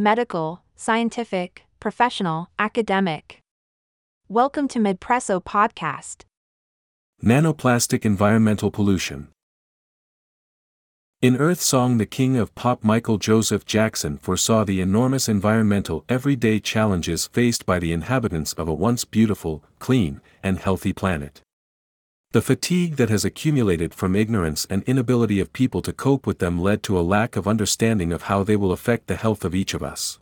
medical, scientific, professional, academic. Welcome to MedPresso Podcast. Nanoplastic environmental pollution. In Earth Song, the king of pop Michael Joseph Jackson foresaw the enormous environmental everyday challenges faced by the inhabitants of a once beautiful, clean, and healthy planet. The fatigue that has accumulated from ignorance and inability of people to cope with them led to a lack of understanding of how they will affect the health of each of us.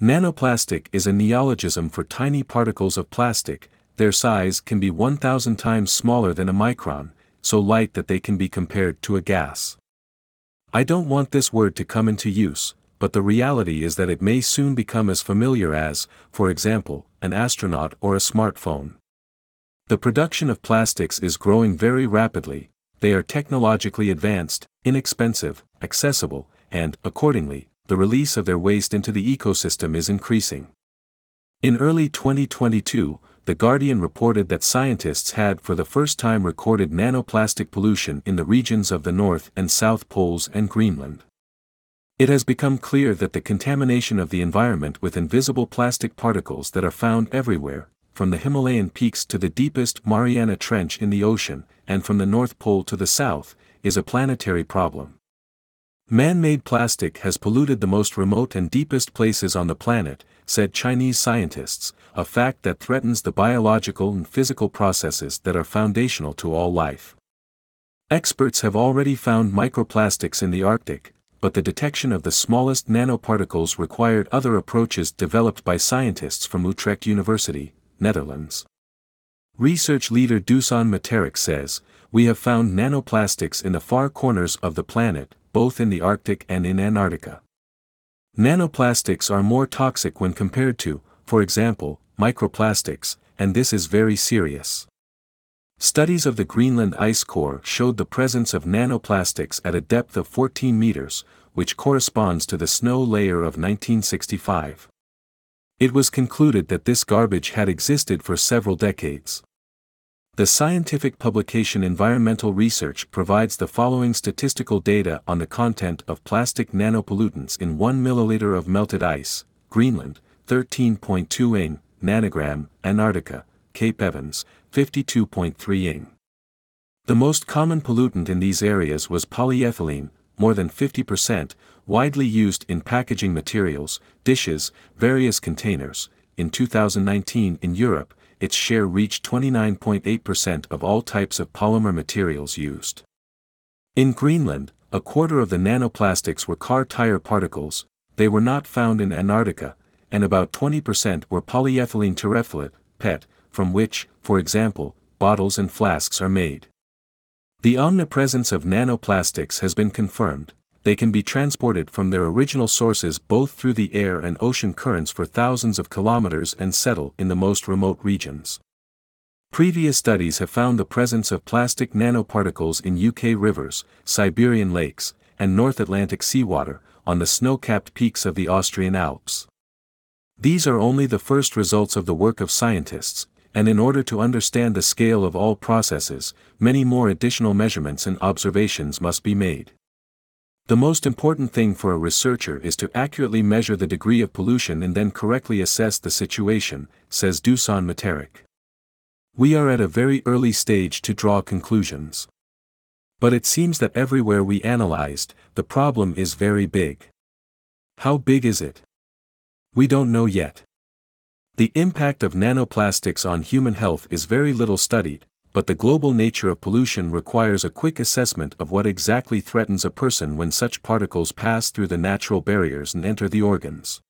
Nanoplastic is a neologism for tiny particles of plastic, their size can be 1,000 times smaller than a micron, so light that they can be compared to a gas. I don't want this word to come into use, but the reality is that it may soon become as familiar as, for example, an astronaut or a smartphone. The production of plastics is growing very rapidly, they are technologically advanced, inexpensive, accessible, and, accordingly, the release of their waste into the ecosystem is increasing. In early 2022, The Guardian reported that scientists had for the first time recorded nanoplastic pollution in the regions of the North and South Poles and Greenland. It has become clear that the contamination of the environment with invisible plastic particles that are found everywhere, from the Himalayan peaks to the deepest Mariana Trench in the ocean, and from the North Pole to the South, is a planetary problem. Man-made plastic has polluted the most remote and deepest places on the planet, said Chinese scientists, a fact that threatens the biological and physical processes that are foundational to all life. Experts have already found microplastics in the Arctic, but the detection of the smallest nanoparticles required other approaches developed by scientists from Utrecht University, Netherlands. Research leader Dusan Materic says, We have found nanoplastics in the far corners of the planet, both in the Arctic and in Antarctica. Nanoplastics are more toxic when compared to, for example, microplastics, and this is very serious. Studies of the Greenland ice core showed the presence of nanoplastics at a depth of 14 meters, which corresponds to the snow layer of 1965. It was concluded that this garbage had existed for several decades. The scientific publication Environmental Research provides the following statistical data on the content of plastic nanopollutants in 1 milliliter of melted ice, Greenland, 13.2 ing, nanogram, Antarctica, Cape Evans, 52.3 ing. The most common pollutant in these areas was polyethylene, more than 50%, widely used in packaging materials, dishes, various containers. In 2019 in Europe, its share reached 29.8% of all types of polymer materials used. In Greenland, a quarter of the nanoplastics were car tire particles, they were not found in Antarctica, and about 20% were polyethylene terephthalate, PET, from which, for example, bottles and flasks are made. The omnipresence of nanoplastics has been confirmed, they can be transported from their original sources both through the air and ocean currents for thousands of kilometers and settle in the most remote regions. Previous studies have found the presence of plastic nanoparticles in UK rivers, Siberian lakes, and North Atlantic seawater, on the snow-capped peaks of the Austrian Alps. These are only the first results of the work of scientists, and in order to understand the scale of all processes, many more additional measurements and observations must be made. The most important thing for a researcher is to accurately measure the degree of pollution and then correctly assess the situation, says Dusan Materic. We are at a very early stage to draw conclusions. But it seems that everywhere we analyzed, the problem is very big. How big is it? We don't know yet. The impact of nanoplastics on human health is very little studied, but the global nature of pollution requires a quick assessment of what exactly threatens a person when such particles pass through the natural barriers and enter the organs.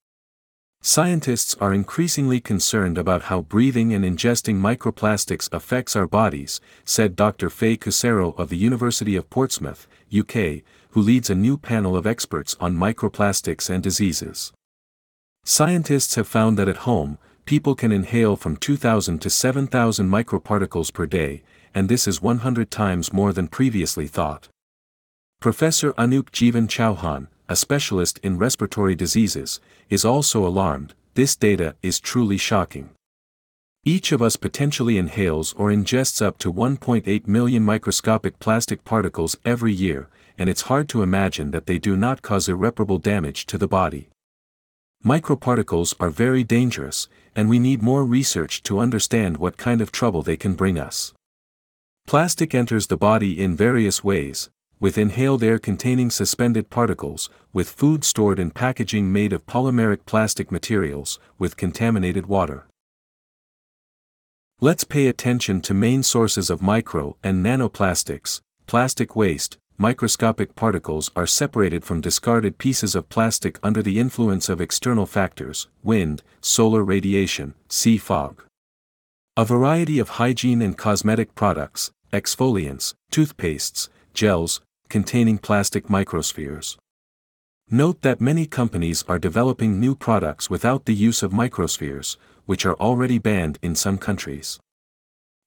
Scientists are increasingly concerned about how breathing and ingesting microplastics affects our bodies, said Dr. Fay Couceiro of the University of Portsmouth, UK, who leads a new panel of experts on microplastics and diseases. Scientists have found that at home, people can inhale from 2,000 to 7,000 microparticles per day, and this is 100 times more than previously thought. Professor Anoop Jivan Chauhan, a specialist in respiratory diseases, is also alarmed, this data is truly shocking. Each of us potentially inhales or ingests up to 1.8 million microscopic plastic particles every year, and it's hard to imagine that they do not cause irreparable damage to the body. Microparticles are very dangerous, and we need more research to understand what kind of trouble they can bring us. Plastic enters the body in various ways, with inhaled air containing suspended particles, with food stored in packaging made of polymeric plastic materials, with contaminated water. Let's pay attention to main sources of micro and nanoplastics. Plastic waste, microscopic particles are separated from discarded pieces of plastic under the influence of external factors, wind, solar radiation, sea fog. A variety of hygiene and cosmetic products, exfoliants, toothpastes, gels, containing plastic microspheres. Note that many companies are developing new products without the use of microspheres, which are already banned in some countries.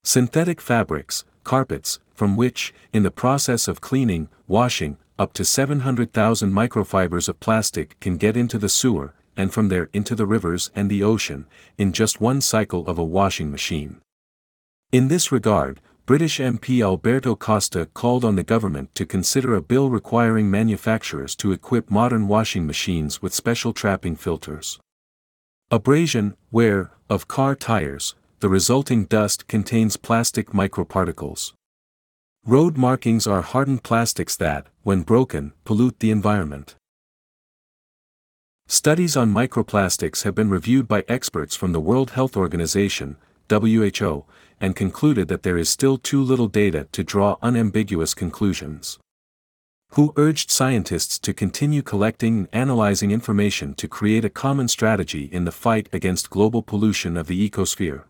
Synthetic fabrics, carpets, from which, in the process of cleaning, washing, up to 700,000 microfibers of plastic can get into the sewer, and from there into the rivers and the ocean, in just one cycle of a washing machine. In this regard, British MP Alberto Costa called on the government to consider a bill requiring manufacturers to equip modern washing machines with special trapping filters. Abrasion, wear, of car tires, the resulting dust contains plastic microparticles. Road markings are hardened plastics that, when broken, pollute the environment. Studies on microplastics have been reviewed by experts from the World Health Organization, WHO, and concluded that there is still too little data to draw unambiguous conclusions. WHO urged scientists to continue collecting and analyzing information to create a common strategy in the fight against global pollution of the ecosphere.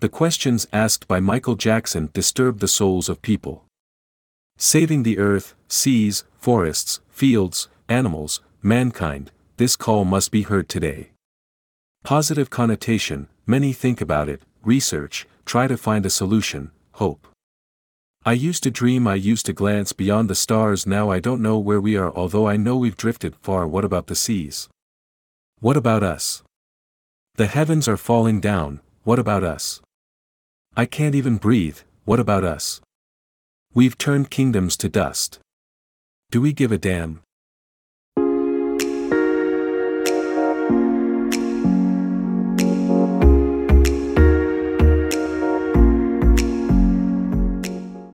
The questions asked by Michael Jackson disturb the souls of people. Saving the earth, seas, forests, fields, animals, mankind, this call must be heard today. Positive connotation, many think about it, research, try to find a solution, hope. I used to dream, I used to glance beyond the stars, now I don't know where we are, although I know we've drifted far. What about the seas? What about us? The heavens are falling down, what about us? I can't even breathe, what about us? We've turned kingdoms to dust. Do we give a damn?